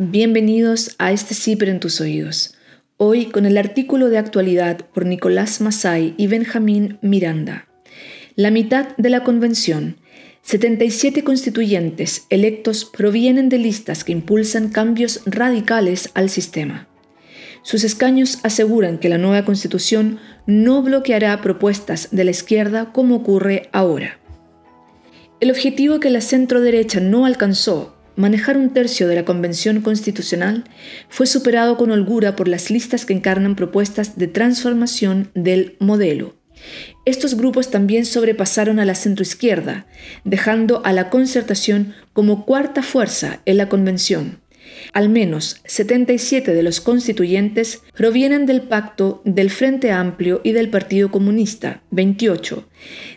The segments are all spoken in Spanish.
Bienvenidos a este CIPRE en tus oídos. Hoy con el artículo de actualidad por Nicolás Masay y Benjamín Miranda. La mitad de la convención, 77 constituyentes electos provienen de listas que impulsan cambios radicales al sistema. Sus escaños aseguran que la nueva constitución no bloqueará propuestas de la izquierda como ocurre ahora. El objetivo que la centro derecha no alcanzó manejar un tercio de la Convención Constitucional fue superado con holgura por las listas que encarnan propuestas de transformación del modelo. Estos grupos también sobrepasaron a la centroizquierda, dejando a la concertación como cuarta fuerza en la Convención. Al menos 77 de los constituyentes provienen del pacto del Frente Amplio y del Partido Comunista, 28,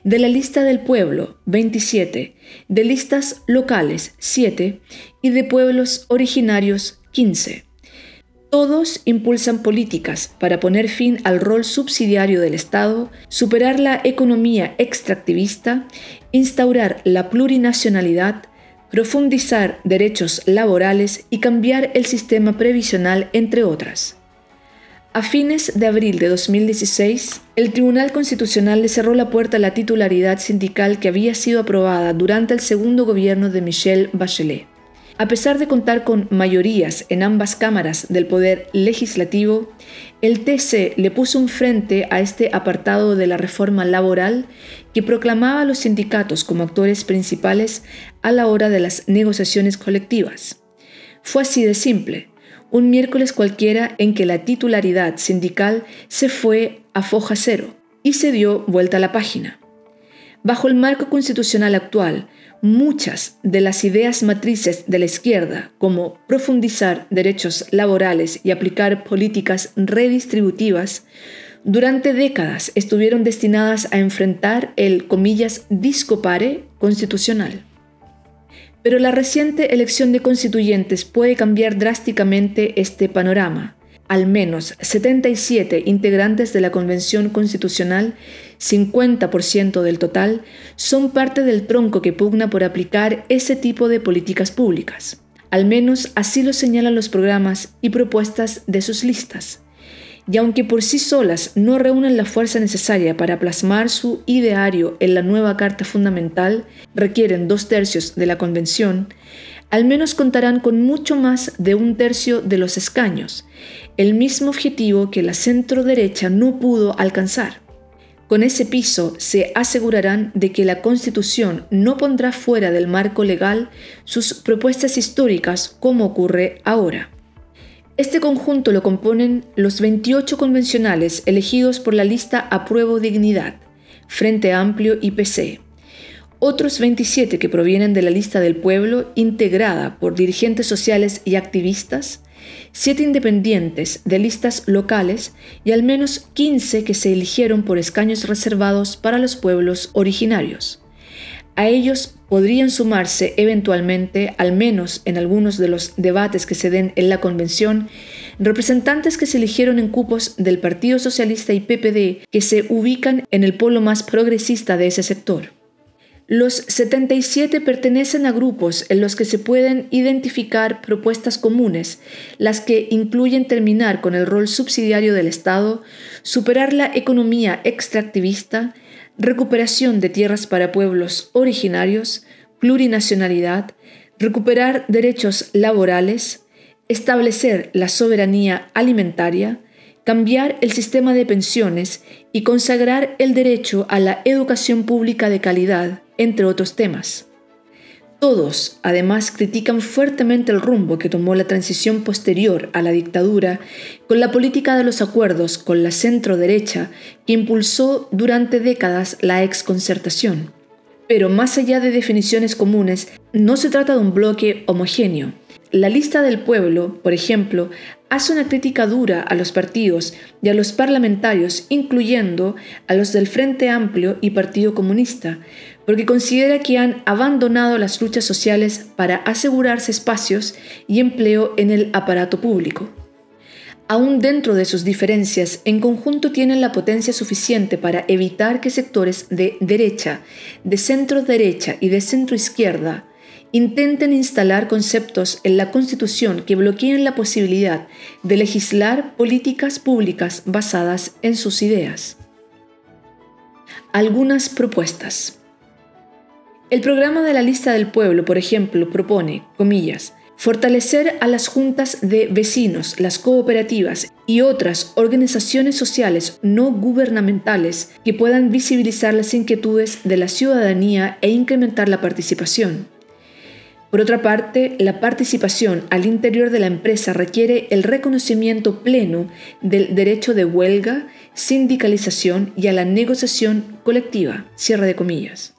de la lista del pueblo, 27, de listas locales, 7, y de pueblos originarios, 15. Todos impulsan políticas para poner fin al rol subsidiario del Estado, superar la economía extractivista, instaurar la plurinacionalidad, profundizar derechos laborales y cambiar el sistema previsional, entre otras. A fines de abril de 2016, el Tribunal Constitucional le cerró la puerta a la titularidad sindical que había sido aprobada durante el segundo gobierno de Michelle Bachelet. A pesar de contar con mayorías en ambas cámaras del Poder Legislativo, el TC le puso un frente a este apartado de la reforma laboral que proclamaba a los sindicatos como actores principales a la hora de las negociaciones colectivas. Fue así de simple, un miércoles cualquiera en que la titularidad sindical se fue a foja cero y se dio vuelta a la página. Bajo el marco constitucional actual, muchas de las ideas matrices de la izquierda, como profundizar derechos laborales y aplicar políticas redistributivas, durante décadas estuvieron destinadas a enfrentar el, comillas, discopare constitucional. Pero la reciente elección de constituyentes puede cambiar drásticamente este panorama al menos 77 integrantes de la Convención Constitucional, 50% del total, son parte del tronco que pugna por aplicar ese tipo de políticas públicas. Al menos así lo señalan los programas y propuestas de sus listas. Y aunque por sí solas no reúnen la fuerza necesaria para plasmar su ideario en la nueva Carta Fundamental, requieren dos tercios de la Convención, al menos contarán con mucho más de un tercio de los escaños, el mismo objetivo que la centro derecha no pudo alcanzar. Con ese piso se asegurarán de que la Constitución no pondrá fuera del marco legal sus propuestas históricas como ocurre ahora. Este conjunto lo componen los 28 convencionales elegidos por la lista Apruebo Dignidad, Frente Amplio y PC otros 27 que provienen de la lista del pueblo integrada por dirigentes sociales y activistas, 7 independientes de listas locales y al menos 15 que se eligieron por escaños reservados para los pueblos originarios. A ellos podrían sumarse eventualmente, al menos en algunos de los debates que se den en la convención, representantes que se eligieron en cupos del Partido Socialista y PPD que se ubican en el polo más progresista de ese sector. Los 77 pertenecen a grupos en los que se pueden identificar propuestas comunes, las que incluyen terminar con el rol subsidiario del Estado, superar la economía extractivista, recuperación de tierras para pueblos originarios, plurinacionalidad, recuperar derechos laborales, establecer la soberanía alimentaria, cambiar el sistema de pensiones y consagrar el derecho a la educación pública de calidad, entre otros temas. Todos, además, critican fuertemente el rumbo que tomó la transición posterior a la dictadura con la política de los acuerdos con la centro-derecha que impulsó durante décadas la exconcertación. Pero más allá de definiciones comunes, no se trata de un bloque homogéneo. La lista del pueblo, por ejemplo, hace una crítica dura a los partidos y a los parlamentarios, incluyendo a los del Frente Amplio y Partido Comunista, porque considera que han abandonado las luchas sociales para asegurarse espacios y empleo en el aparato público. Aún dentro de sus diferencias, en conjunto tienen la potencia suficiente para evitar que sectores de derecha, de centro derecha y de centro izquierda intenten instalar conceptos en la Constitución que bloqueen la posibilidad de legislar políticas públicas basadas en sus ideas. Algunas propuestas. El programa de la lista del pueblo, por ejemplo, propone, comillas, fortalecer a las juntas de vecinos, las cooperativas y otras organizaciones sociales no gubernamentales que puedan visibilizar las inquietudes de la ciudadanía e incrementar la participación por otra parte, la participación al interior de la empresa requiere el reconocimiento pleno del derecho de huelga, sindicalización y a la negociación colectiva. De comillas.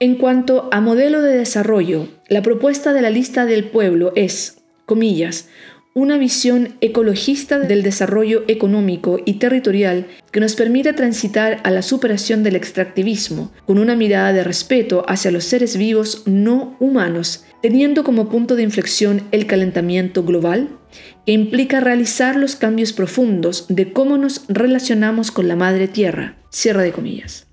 En cuanto a modelo de desarrollo, la propuesta de la lista del pueblo es, comillas, una visión ecologista del desarrollo económico y territorial que nos permita transitar a la superación del extractivismo, con una mirada de respeto hacia los seres vivos no humanos, teniendo como punto de inflexión el calentamiento global, que implica realizar los cambios profundos de cómo nos relacionamos con la madre tierra. Cierra de comillas.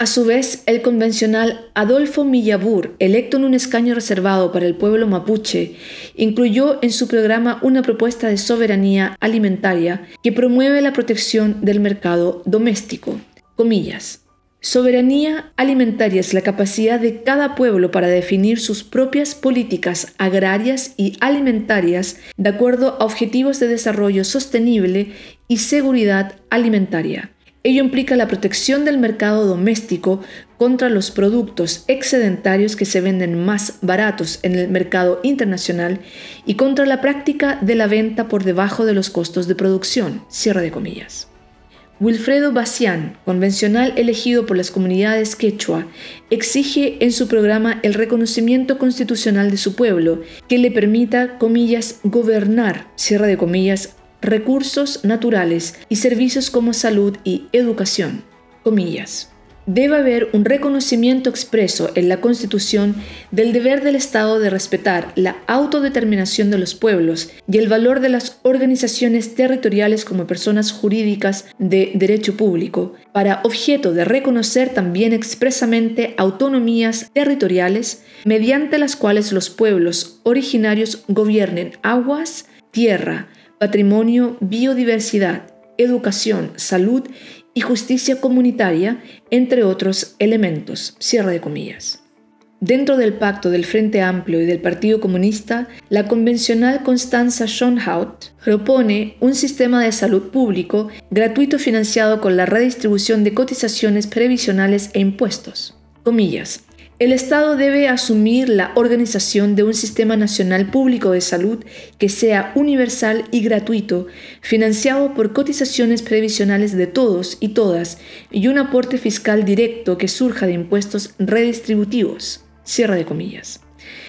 A su vez, el convencional Adolfo Millabur, electo en un escaño reservado para el pueblo mapuche, incluyó en su programa una propuesta de soberanía alimentaria que promueve la protección del mercado doméstico. Comillas. Soberanía alimentaria es la capacidad de cada pueblo para definir sus propias políticas agrarias y alimentarias de acuerdo a objetivos de desarrollo sostenible y seguridad alimentaria Ello implica la protección del mercado doméstico contra los productos excedentarios que se venden más baratos en el mercado internacional y contra la práctica de la venta por debajo de los costos de producción. Cierre de comillas. Wilfredo Bacián, convencional elegido por las comunidades quechua, exige en su programa el reconocimiento constitucional de su pueblo que le permita, gobernar, cierre de comillas, recursos naturales y servicios como salud y educación. Comillas. Debe haber un reconocimiento expreso en la Constitución del deber del Estado de respetar la autodeterminación de los pueblos y el valor de las organizaciones territoriales como personas jurídicas de derecho público, para objeto de reconocer también expresamente autonomías territoriales mediante las cuales los pueblos originarios gobiernen aguas, tierra, patrimonio, biodiversidad, educación, salud y justicia comunitaria, entre otros elementos. Cierre de comillas. Dentro del pacto del Frente Amplio y del Partido Comunista, la convencional Constanza Schonhaut propone un sistema de salud público gratuito financiado con la redistribución de cotizaciones previsionales e impuestos. El Estado debe asumir la organización de un sistema nacional público de salud que sea universal y gratuito, financiado por cotizaciones previsionales de todos y todas y un aporte fiscal directo que surja de impuestos redistributivos. Cierra de comillas.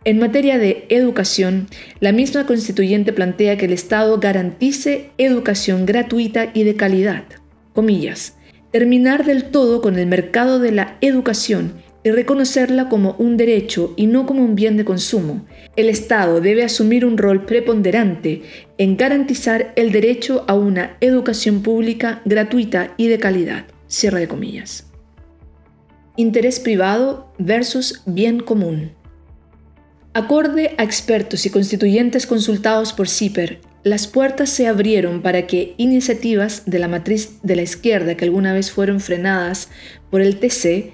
En materia de educación, la misma constituyente plantea que el Estado garantice educación gratuita y de calidad. Comillas. Terminar del todo con el mercado de la educación y reconocerla como un derecho y no como un bien de consumo. El Estado debe asumir un rol preponderante en garantizar el derecho a una educación pública gratuita y de calidad. Cierre de comillas. Interés privado versus bien común. Acorde a expertos y constituyentes consultados por CIPER, las puertas se abrieron para que iniciativas de la matriz de la izquierda que alguna vez fueron frenadas por el TC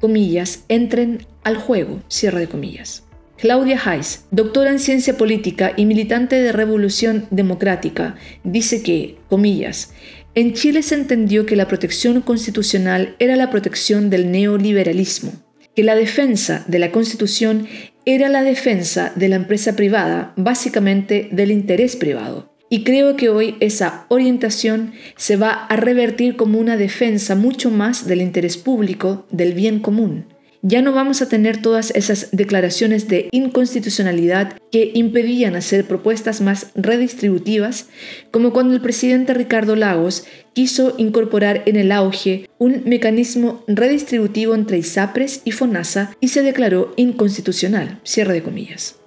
comillas, entren al juego, cierre de comillas. Claudia Heiss, doctora en ciencia política y militante de Revolución Democrática, dice que, comillas, en Chile se entendió que la protección constitucional era la protección del neoliberalismo, que la defensa de la Constitución era la defensa de la empresa privada, básicamente del interés privado. Y creo que hoy esa orientación se va a revertir como una defensa mucho más del interés público, del bien común. Ya no vamos a tener todas esas declaraciones de inconstitucionalidad que impedían hacer propuestas más redistributivas, como cuando el presidente Ricardo Lagos quiso incorporar en el auge un mecanismo redistributivo entre ISAPRES y FONASA y se declaró inconstitucional. Cierre de comillas.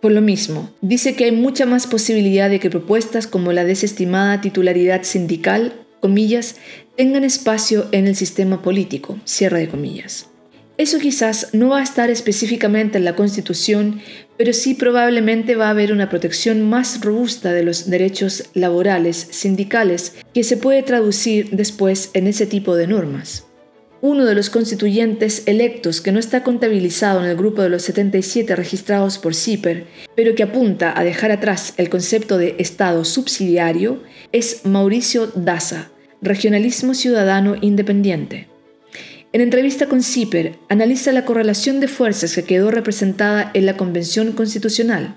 Por lo mismo, dice que hay mucha más posibilidad de que propuestas como la desestimada titularidad sindical, comillas, tengan espacio en el sistema político, cierre de comillas. Eso quizás no va a estar específicamente en la Constitución, pero sí probablemente va a haber una protección más robusta de los derechos laborales, sindicales, que se puede traducir después en ese tipo de normas. Uno de los constituyentes electos que no está contabilizado en el grupo de los 77 registrados por CIPER, pero que apunta a dejar atrás el concepto de Estado subsidiario, es Mauricio Daza, regionalismo ciudadano independiente. En entrevista con CIPER, analiza la correlación de fuerzas que quedó representada en la Convención Constitucional.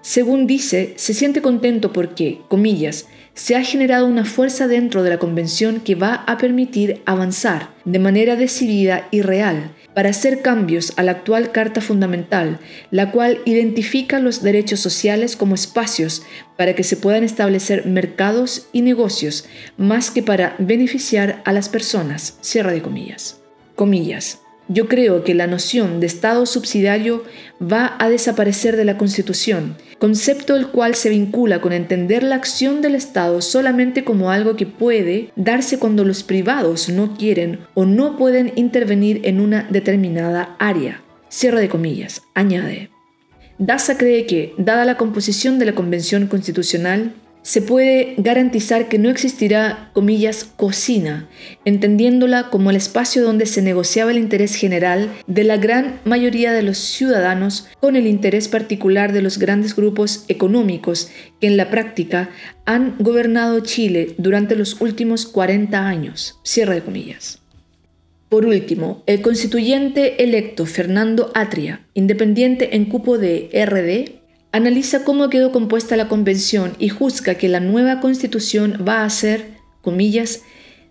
Según dice, se siente contento porque, comillas, se ha generado una fuerza dentro de la Convención que va a permitir avanzar de manera decidida y real para hacer cambios a la actual Carta Fundamental, la cual identifica los derechos sociales como espacios para que se puedan establecer mercados y negocios, más que para beneficiar a las personas. Cierra de comillas. Comillas. Yo creo que la noción de Estado subsidiario va a desaparecer de la Constitución, concepto el cual se vincula con entender la acción del Estado solamente como algo que puede darse cuando los privados no quieren o no pueden intervenir en una determinada área. Cierra de comillas, añade. Daza cree que, dada la composición de la Convención Constitucional, se puede garantizar que no existirá, comillas, cocina, entendiéndola como el espacio donde se negociaba el interés general de la gran mayoría de los ciudadanos con el interés particular de los grandes grupos económicos que en la práctica han gobernado Chile durante los últimos 40 años. Cierre de comillas. Por último, el constituyente electo Fernando Atria, independiente en cupo de RD, analiza cómo quedó compuesta la convención y juzga que la nueva constitución va a ser, comillas,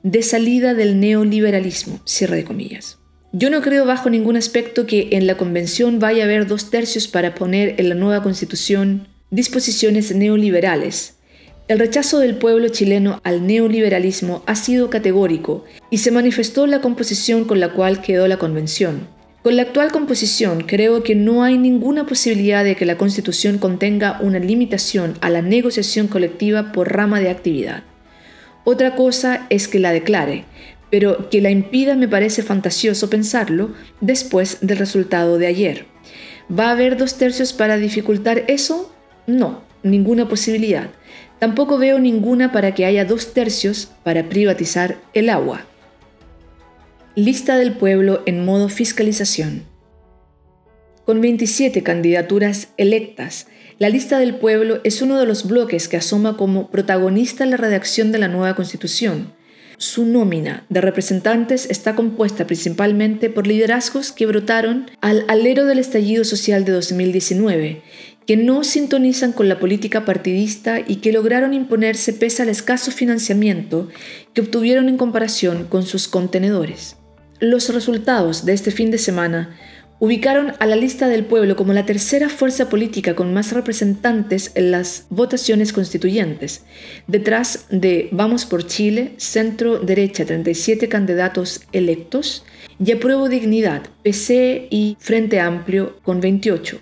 de salida del neoliberalismo, cierre de comillas. Yo no creo bajo ningún aspecto que en la convención vaya a haber dos tercios para poner en la nueva constitución disposiciones neoliberales. El rechazo del pueblo chileno al neoliberalismo ha sido categórico y se manifestó la composición con la cual quedó la convención. Con la actual composición creo que no hay ninguna posibilidad de que la Constitución contenga una limitación a la negociación colectiva por rama de actividad. Otra cosa es que la declare, pero que la impida me parece fantasioso pensarlo después del resultado de ayer. ¿Va a haber dos tercios para dificultar eso? No, ninguna posibilidad. Tampoco veo ninguna para que haya dos tercios para privatizar el agua. Lista del pueblo en modo fiscalización. Con 27 candidaturas electas, la lista del pueblo es uno de los bloques que asoma como protagonista en la redacción de la nueva constitución. Su nómina de representantes está compuesta principalmente por liderazgos que brotaron al alero del estallido social de 2019, que no sintonizan con la política partidista y que lograron imponerse pese al escaso financiamiento que obtuvieron en comparación con sus contenedores. Los resultados de este fin de semana ubicaron a la lista del pueblo como la tercera fuerza política con más representantes en las votaciones constituyentes, detrás de Vamos por Chile, Centro Derecha 37 candidatos electos, y Apruebo Dignidad, PC y Frente Amplio con 28.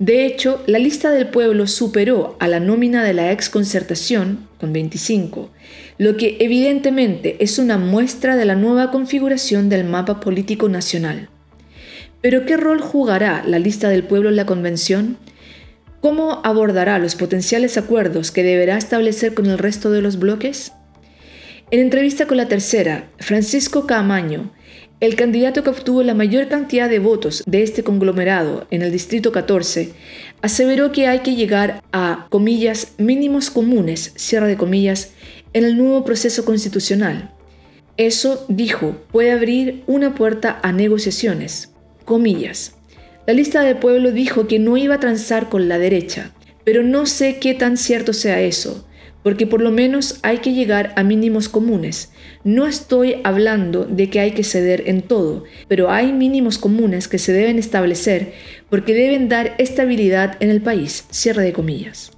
De hecho, la lista del pueblo superó a la nómina de la ex concertación con 25, lo que evidentemente es una muestra de la nueva configuración del mapa político nacional. Pero ¿qué rol jugará la lista del pueblo en la convención? ¿Cómo abordará los potenciales acuerdos que deberá establecer con el resto de los bloques? En entrevista con la tercera, Francisco Camaño, el candidato que obtuvo la mayor cantidad de votos de este conglomerado en el Distrito 14 aseveró que hay que llegar a, comillas, mínimos comunes, cierra de comillas, en el nuevo proceso constitucional. Eso, dijo, puede abrir una puerta a negociaciones. Comillas. La lista del pueblo dijo que no iba a transar con la derecha, pero no sé qué tan cierto sea eso porque por lo menos hay que llegar a mínimos comunes. No estoy hablando de que hay que ceder en todo, pero hay mínimos comunes que se deben establecer porque deben dar estabilidad en el país. Cierre de comillas.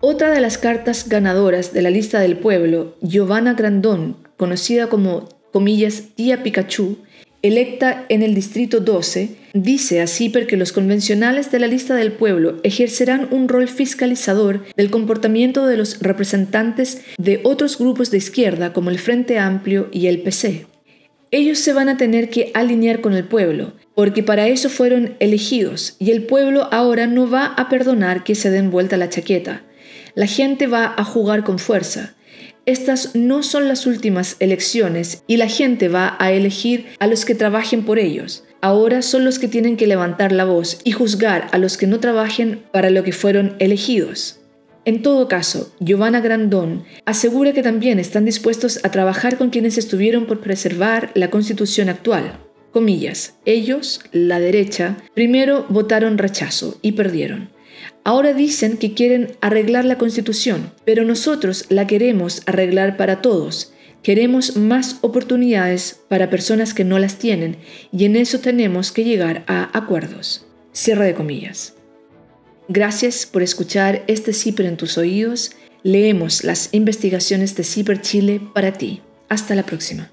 Otra de las cartas ganadoras de la lista del pueblo, Giovanna Grandón, conocida como comillas tía Pikachu, electa en el Distrito 12, dice así porque los convencionales de la lista del pueblo ejercerán un rol fiscalizador del comportamiento de los representantes de otros grupos de izquierda como el Frente Amplio y el PC. Ellos se van a tener que alinear con el pueblo, porque para eso fueron elegidos, y el pueblo ahora no va a perdonar que se den vuelta la chaqueta. La gente va a jugar con fuerza. Estas no son las últimas elecciones y la gente va a elegir a los que trabajen por ellos. Ahora son los que tienen que levantar la voz y juzgar a los que no trabajen para lo que fueron elegidos. En todo caso, Giovanna Grandón asegura que también están dispuestos a trabajar con quienes estuvieron por preservar la constitución actual. Comillas, ellos, la derecha, primero votaron rechazo y perdieron. Ahora dicen que quieren arreglar la constitución, pero nosotros la queremos arreglar para todos. Queremos más oportunidades para personas que no las tienen y en eso tenemos que llegar a acuerdos. Cierre de comillas. Gracias por escuchar este CIPER en tus oídos. Leemos las investigaciones de CIPER Chile para ti. Hasta la próxima.